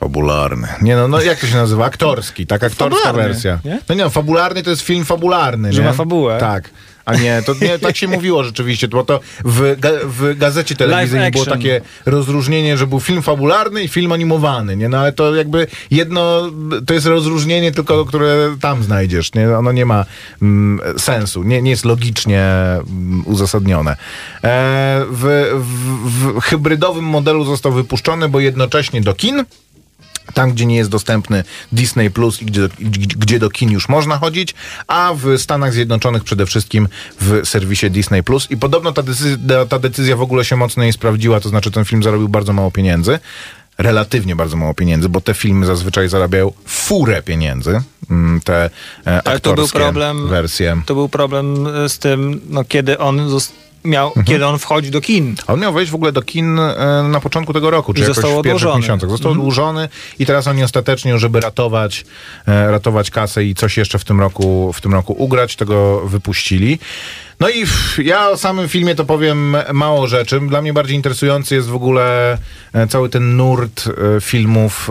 Fabularny. Nie no, no jak to się nazywa? Aktorski, tak? Aktorska Fabularny, wersja. nie? No nie no, fabularny to jest film fabularny, Że nie? ma fabułę? Tak. A nie, to nie, tak się mówiło rzeczywiście, bo to w, ga, w gazecie telewizyjnej było takie rozróżnienie, że był film fabularny i film animowany, nie? No ale to jakby jedno, to jest rozróżnienie tylko, które tam znajdziesz, nie? Ono nie ma mm, sensu, nie, nie jest logicznie mm, uzasadnione. E, w, w, w hybrydowym modelu został wypuszczony, bo jednocześnie do kin, tam, gdzie nie jest dostępny Disney Plus i gdzie, gdzie do kin już można chodzić, a w Stanach Zjednoczonych przede wszystkim w serwisie Disney Plus. I podobno ta decyzja, ta decyzja w ogóle się mocno nie sprawdziła, to znaczy ten film zarobił bardzo mało pieniędzy. Relatywnie bardzo mało pieniędzy, bo te filmy zazwyczaj zarabiają furę pieniędzy. mm, Te aktorskie to był problem. wersje. To był problem z tym, no, kiedy on zos- miał, Mhm. kiedy on wchodzi do kin. On miał wejść w ogóle do kin e, na początku tego roku, czy I jakoś został w pierwszych odłożony. miesiącach. Został Mhm. odłożony i teraz oni ostatecznie, żeby ratować, e, ratować kasę i coś jeszcze w tym roku, w tym roku ugrać, tego wypuścili. No i ja o samym filmie to powiem mało rzeczy. Dla mnie bardziej interesujący jest w ogóle e, cały ten nurt e, filmów,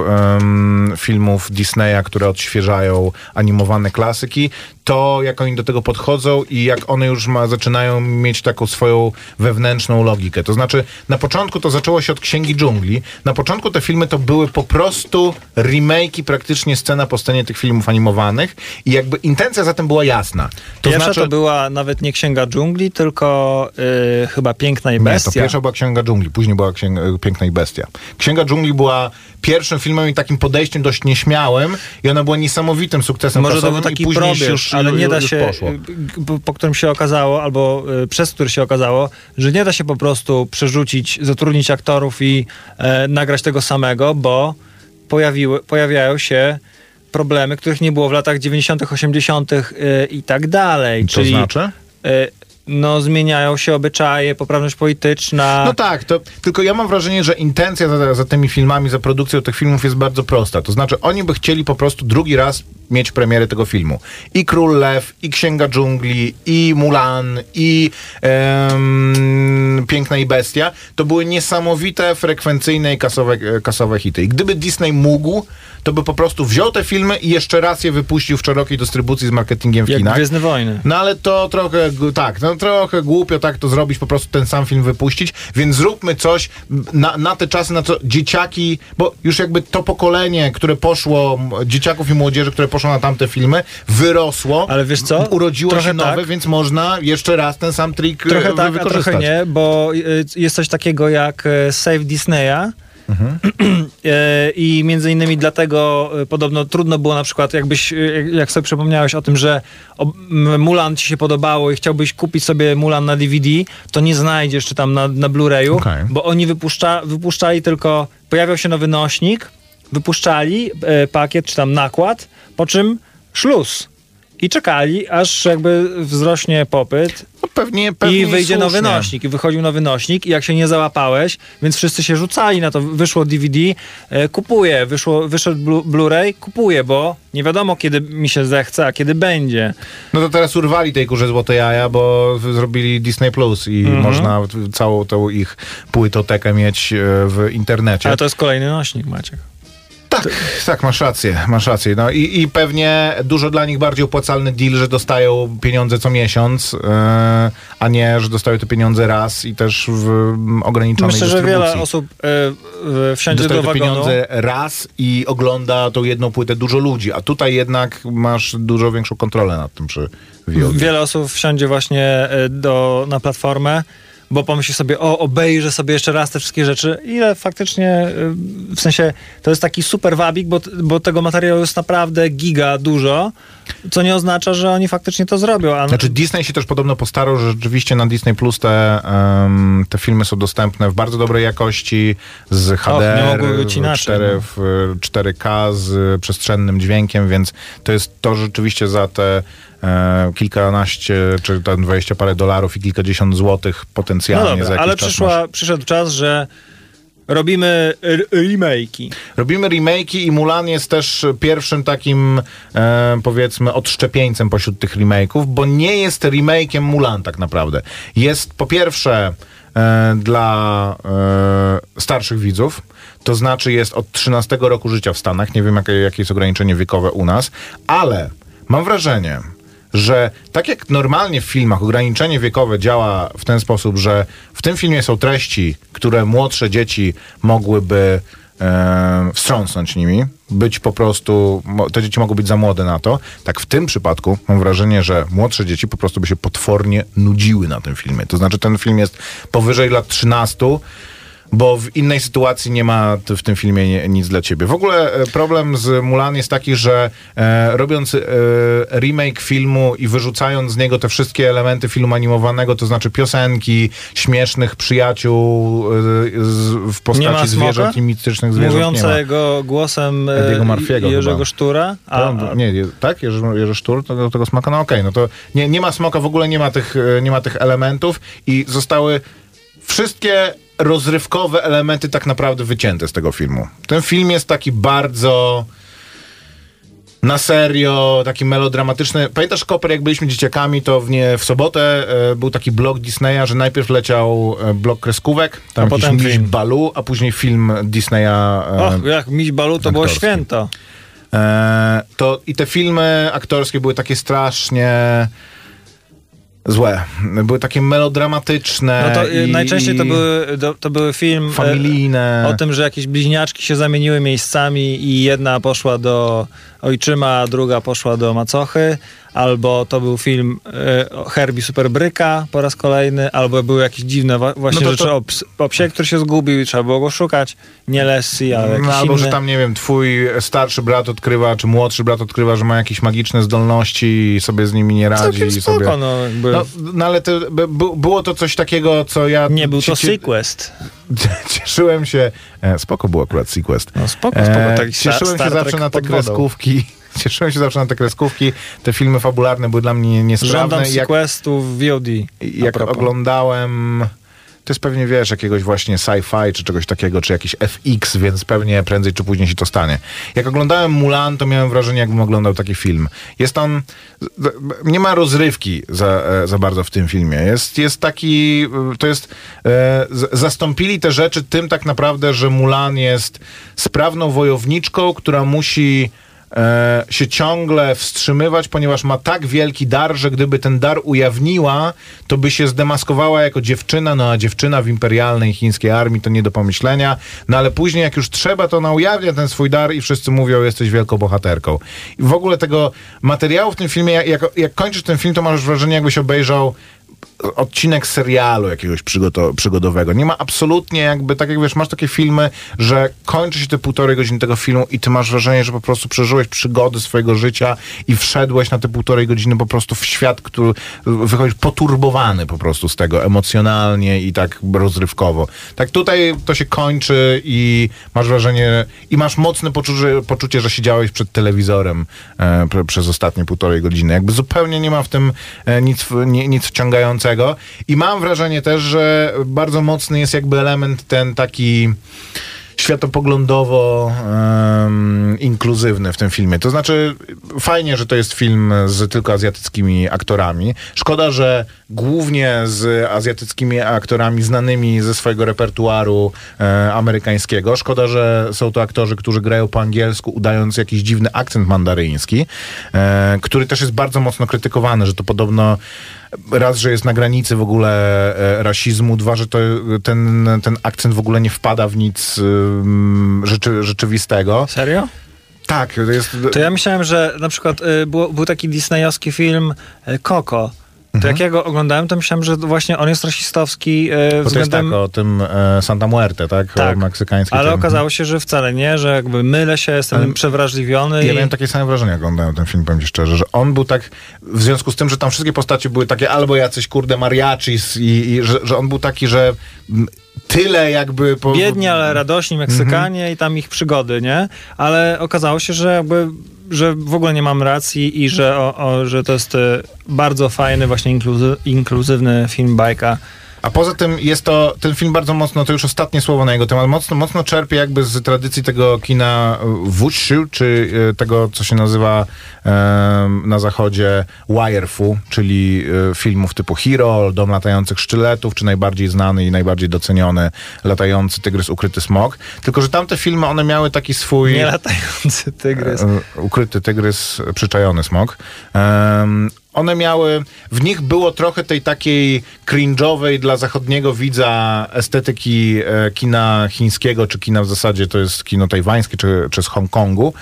filmów Disneya, które odświeżają animowane klasyki. To, jak oni do tego podchodzą i jak one już ma, zaczynają mieć taką swoją wewnętrzną logikę. To znaczy, na początku to zaczęło się od Księgi Dżungli. Na początku te filmy to były po prostu remake'i praktycznie scena po scenie tych filmów animowanych i jakby intencja zatem była jasna. To Pierwsza znaczy, to była nawet nie Księga Dżungli, tylko y, chyba Piękna i Nie, to Bestia. pierwsza była Księga Dżungli, później była Księga, Piękna i Bestia. Księga Dżungli była pierwszym filmem i takim podejściem dość nieśmiałym i ona była niesamowitym sukcesem Może to był taki probierz, już, ale nie da się, y, g- po którym się okazało, albo y, przez który się okazało, że nie da się po prostu przerzucić, zatrudnić aktorów i e, nagrać tego samego, bo pojawiły, pojawiają się problemy, których nie było w latach 90., 80. Y, i tak dalej. To Czyli znaczy? Y, no, zmieniają się obyczaje, poprawność polityczna. No tak, to, tylko ja mam wrażenie, że intencja za, za tymi filmami, za produkcją tych filmów jest bardzo prosta. To znaczy, oni by chcieli po prostu drugi raz mieć premierę tego filmu. I Król Lew, i Księga Dżungli, i Mulan, i em, Piękna i Bestia. To były niesamowite, frekwencyjne i kasowe, e, kasowe hity. I gdyby Disney mógł, to by po prostu wziął te filmy i jeszcze raz je wypuścił w szerokiej dystrybucji z marketingiem w jak kinach. Gwiezdne Wojny. No ale to trochę, tak, no trochę głupio tak to zrobić, po prostu ten sam film wypuścić, więc zróbmy coś na, na te czasy, na co dzieciaki, bo już jakby to pokolenie, które poszło, dzieciaków i młodzieży, które poszło na tamte filmy, wyrosło, Ale wiesz co? urodziło Trochę się nowe, tak. więc można jeszcze raz ten sam trik e, Trochę tak, wykorzystać. trochę nie, bo y, jest coś takiego jak e, Save Disneya E, I między innymi dlatego e, podobno trudno było na przykład, jakbyś, e, jak- sobie przypomniałeś o tym, że Mulan ci się podobało i chciałbyś kupić sobie Mulan na DVD, to nie znajdziesz czy tam na, na Blu-rayu, Okej. bo oni wypuszcza, wypuszczali tylko, pojawiał się nowy nośnik, wypuszczali pakiet czy tam nakład, po czym szluz. I czekali, aż jakby wzrośnie popyt No pewnie, pewnie i wyjdzie nowy nośnik. I wychodził nowy nośnik i jak się nie załapałeś, więc wszyscy się rzucali na to. Wyszło DVD, e, kupuję. Wyszło, wyszedł Blu- Blu-ray, kupuję, bo nie wiadomo kiedy mi się zechce, a kiedy będzie. No to teraz urwali tej kurze złote jaja, bo zrobili Disney Plus i Mhm. można całą tą ich płytotekę mieć e, w internecie. Ale to jest kolejny nośnik, Maciek. Tak, tak, masz rację, masz rację. No i, i pewnie dużo dla nich bardziej opłacalny deal, że dostają pieniądze co miesiąc, e, a nie, że dostają te pieniądze raz i też w mm, ograniczonej Myślę, że dystrybucji. wiele osób e, e, wsiądzie Dostają do wagonu. pieniądze raz i ogląda tą jedną płytę dużo ludzi, a tutaj jednak masz dużo większą kontrolę nad tym przy VOD. Wiele osób wsiądzie właśnie e, do, na platformę, bo pomyśli sobie, o, obejrzę sobie jeszcze raz te wszystkie rzeczy. Ile faktycznie, e, w sensie, to jest taki super wabik, bo, bo tego materiału jest naprawdę giga dużo, co nie oznacza, że oni faktycznie to zrobią. A Znaczy Disney się też podobno postarał, że rzeczywiście na Disney Plus te, em, te filmy są dostępne w bardzo dobrej jakości, z HDR, nie mogły być inaczej, 4, no. w 4K z przestrzennym dźwiękiem, więc to jest to rzeczywiście za te kilkanaście czy tam 20 parę dolarów i kilkadziesiąt złotych no potencjalnie za dobra, jakiś ale czas przyszła, masz. przyszedł czas, że robimy remake'i. Robimy remake'i i Mulan jest też pierwszym takim, e, powiedzmy, odszczepieńcem pośród tych remake'ów, bo nie jest remake'iem Mulan tak naprawdę. Jest po pierwsze e, dla e, starszych widzów, to znaczy jest od 13 roku życia w Stanach, nie wiem jakie, jakie jest ograniczenie wiekowe u nas, ale mam wrażenie, że tak jak normalnie w filmach ograniczenie wiekowe działa w ten sposób, że w tym filmie są treści, które młodsze dzieci mogłyby e, wstrząsnąć nimi, być po prostu, te dzieci mogą być za młode na to, tak w tym przypadku mam wrażenie, że młodsze dzieci po prostu by się potwornie nudziły na tym filmie. To znaczy ten film jest powyżej lat 13, bo w innej sytuacji nie ma w tym filmie nic dla ciebie. W ogóle e, problem z Mulan jest taki, że e, robiąc e, remake filmu i wyrzucając z niego te wszystkie elementy filmu animowanego, to znaczy piosenki, śmiesznych przyjaciół e, z, w postaci zwierząt i mitycznych zwierząt. Mówiącego głosem e, Ediego Murphy'ego Jerzego chyba. Sztura. To, on- nie, tak? Jerzy, Jerzy Sztur to do tego smoka? No okej, no to nie, nie ma smoka, w ogóle nie ma, tych, e, nie ma tych elementów i zostały wszystkie rozrywkowe elementy tak naprawdę wycięte z tego filmu. Ten film jest taki bardzo na serio, taki melodramatyczny. Pamiętasz, Koper, jak byliśmy dzieciakami, to w, nie, w sobotę e, był taki blok Disneya, że najpierw leciał e, blok kreskówek, tam A potem miś. Balu, a później film Disneya. E, Och, jak Miś Balu to było święto. E, to i te filmy aktorskie były takie strasznie złe. Były takie melodramatyczne. No to y, i, najczęściej to były, to, były film e, familijne. o tym, że jakieś bliźniaczki się zamieniły miejscami i jedna poszła do ojczyma, a druga poszła do macochy, albo to był film o Herbie Superbryka po raz kolejny, albo były jakieś dziwne wa- właśnie No to- rzeczy to- o, ps- o psie, który się zgubił i trzeba było go szukać. Nie Lessie, ale jakiś No, albo, inny. że tam, nie wiem, twój starszy brat odkrywa, czy młodszy brat odkrywa, że ma jakieś magiczne zdolności i sobie z nimi nie radzi. Całkiem spoko, sobie... no, jakby No, no ale to, by, by- było to coś takiego, co ja... nie był to cie- Sequest. Cieszyłem się... E, spoko był akurat Sequest. No spoko, spoko. E, Star- cieszyłem się Star zawsze Trek na te kreskówki. Cieszyłem się zawsze na te kreskówki. Te filmy fabularne były dla mnie niesprawne. Żądam Sequestu w VOD. jak oglądałem... To jest pewnie, wiesz, jakiegoś właśnie sci-fi, czy czegoś takiego, czy jakiś FX, więc pewnie prędzej czy później się to stanie. Jak oglądałem Mulan, to miałem wrażenie, jakbym oglądał taki film. Jest on... Nie ma rozrywki za, e, za bardzo w tym filmie. Jest, jest taki... e, To jest... e, Zastąpili te rzeczy tym tak naprawdę, że Mulan jest sprawną wojowniczką, która musi e, się ciągle wstrzymywać, ponieważ ma tak wielki dar, że gdyby ten dar ujawniła, to by się zdemaskowała jako dziewczyna, no a dziewczyna w imperialnej chińskiej armii to nie do pomyślenia, no ale później jak już trzeba, to ona ujawnia ten swój dar i wszyscy mówią, jesteś wielką bohaterką. I w ogóle tego materiału w tym filmie, jak, jak kończysz ten film, to masz wrażenie, jakbyś obejrzał odcinek serialu jakiegoś przygodowego. Nie ma absolutnie jakby, tak jak wiesz, masz takie filmy, że kończy się te półtorej godziny tego filmu i ty masz wrażenie, że po prostu przeżyłeś przygody swojego życia i wszedłeś na te półtorej godziny po prostu w świat, który wychodzisz poturbowany po prostu z tego emocjonalnie i tak rozrywkowo. Tak tutaj to się kończy i masz wrażenie, i masz mocne poczucie, poczucie że siedziałeś przed telewizorem e, przez ostatnie półtorej godziny. Jakby zupełnie nie ma w tym e, nic, nie, nic wciągającego. I mam wrażenie też, że bardzo mocny jest jakby element ten taki światopoglądowo em, inkluzywny w tym filmie. To znaczy, fajnie, że to jest film z tylko azjatyckimi aktorami. Szkoda, że głównie z azjatyckimi aktorami znanymi ze swojego repertuaru e, amerykańskiego. Szkoda, że są to aktorzy, którzy grają po angielsku, udając jakiś dziwny akcent mandaryński, e, który też jest bardzo mocno krytykowany, że to podobno raz, że jest na granicy w ogóle e, rasizmu, dwa, że to, ten, ten akcent w ogóle nie wpada w nic ym, rzeczy, rzeczywistego. Serio? Tak, to jest... To ja myślałem, że na przykład y, było, był taki disneyowski film Coco. To Mhm. jak ja go oglądałem, to myślałem, że właśnie on jest rasistowski y, Bo to jest względem... tak o tym e, Santa Muerte, tak? Tak. O meksykańskiej. Ale okazało się, że wcale nie, że jakby mylę się, jestem Ale- przewrażliwiony Ja i... miałem takie same wrażenie, jak oglądałem ten film, powiem ci szczerze, że on był tak, w związku z tym, że tam wszystkie postacie były takie albo jacyś, kurde, mariachis i, i że, że on był taki, że tyle jakby... Po, Biedni, ale radośni Meksykanie Mhm. i tam ich przygody, nie? Ale okazało się, że jakby że w ogóle nie mam racji i że, o, o, że to jest e, bardzo fajny, właśnie inkluzy, inkluzywny film bajka. A poza tym jest to, ten film bardzo mocno, to już ostatnie słowo na jego temat, mocno, mocno czerpie jakby z tradycji tego kina wushu, czy e, tego, co się nazywa em, na zachodzie wire-fu, czyli e, filmów typu Hero, Dom latających sztyletów, czy najbardziej znany i najbardziej doceniony Latający Tygrys, Ukryty Smok. Tylko, że tamte filmy, one miały taki swój... Nie latający tygrys. E, Ukryty tygrys, przyczajony smok. Em, one miały, w nich było trochę tej takiej cringe'owej dla zachodniego widza estetyki e, kina chińskiego, czy kina w zasadzie to jest kino tajwańskie, czy, czy z Hongkongu.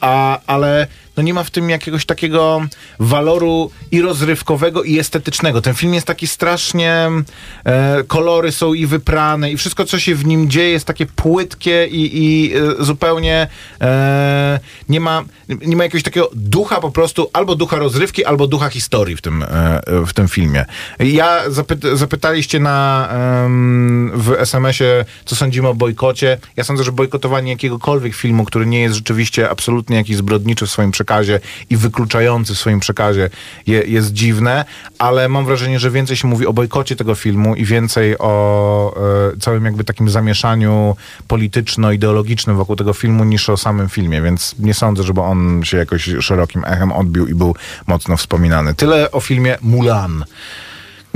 A, ale no nie ma w tym jakiegoś takiego waloru i rozrywkowego, i estetycznego. Ten film jest taki strasznie, e, kolory są i wyprane, i wszystko, co się w nim dzieje, jest takie płytkie i, i e, zupełnie e, nie, ma, nie ma jakiegoś takiego ducha po prostu, albo ducha rozrywki, albo ducha historii w tym, e, w tym filmie. Ja zapy- zapytaliście na, w SMS-ie, co sądzimy o bojkocie. Ja sądzę, że bojkotowanie jakiegokolwiek filmu, który nie jest rzeczywiście absolutnie jakiś zbrodniczy w swoim przekazie i wykluczający w swoim przekazie je, jest dziwne, ale mam wrażenie, że więcej się mówi o bojkocie tego filmu i więcej o e, całym jakby takim zamieszaniu polityczno-ideologicznym wokół tego filmu niż o samym filmie, więc nie sądzę, żeby on się jakoś szerokim echem odbił i był mocno wspominany. Tyle o filmie Mulan,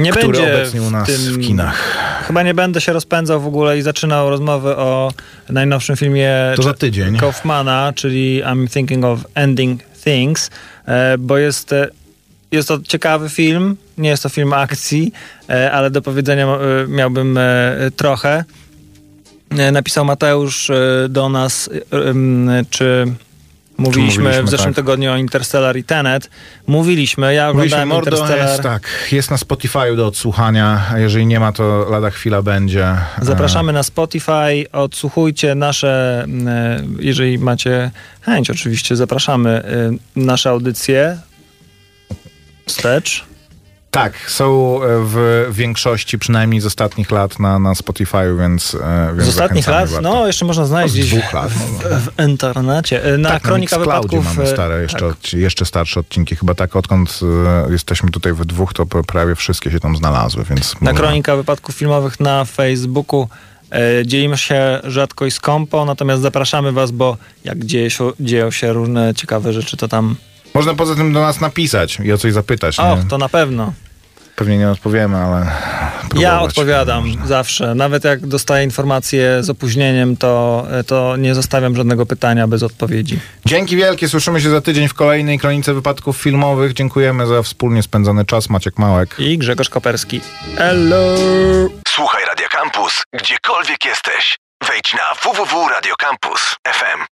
Nie który będzie obecnie u nas tym, w kinach. Chyba nie będę się rozpędzał w ogóle i zaczynał rozmowę o najnowszym filmie To za tydzień. Kaufmana, czyli I'm Thinking of Ending Things, e, bo jest, e, jest to ciekawy film, nie jest to film akcji, e, ale do powiedzenia miałbym trochę. Napisał Mateusz do nas, czy mówiliśmy, mówiliśmy, w zeszłym tak. tygodniu o Interstellar i Tenet. Mówiliśmy, ja Mówiliśmy, oglądałem Mordo Interstellar. jest, tak, jest na Spotify'u do odsłuchania, a jeżeli nie ma, to lada chwila będzie. E, Zapraszamy na Spotify, odsłuchujcie nasze, e, jeżeli macie chęć oczywiście, zapraszamy e, nasze audycje wstecz. Tak, są e, w większości, przynajmniej z ostatnich lat na, na Spotify'u, więc, e, więc Z ostatnich lat, bardzo. no jeszcze można znaleźć Z gdzieś dwóch lat, w, no. w internecie. E, Na tak, Kronika na Wypadków. mamy stare, jeszcze, tak. jeszcze starsze odcinki. Chyba tak, odkąd jesteśmy tutaj we dwóch, to prawie wszystkie się tam znalazły, więc... Na można- Kronika Wypadków Filmowych na Facebooku dzielimy się rzadko i skąpo, natomiast zapraszamy was, bo jak dzieje się, dzieją się różne ciekawe rzeczy, to tam... Można poza tym do nas napisać i o coś zapytać. Och, nie? to na pewno. Pewnie nie odpowiemy, ale... Ja odpowiadam można. zawsze. Nawet jak dostaję informacje z opóźnieniem, to, to nie zostawiam żadnego pytania bez odpowiedzi. Dzięki wielkie, słyszymy się za tydzień w kolejnej Kronice Wypadków Filmowych. Dziękujemy za wspólnie spędzony czas. Maciek Małek. I Grzegorz Koperski. Hello! Słuchaj Radio Campus, gdziekolwiek jesteś. Wejdź na www.radiocampus.fm.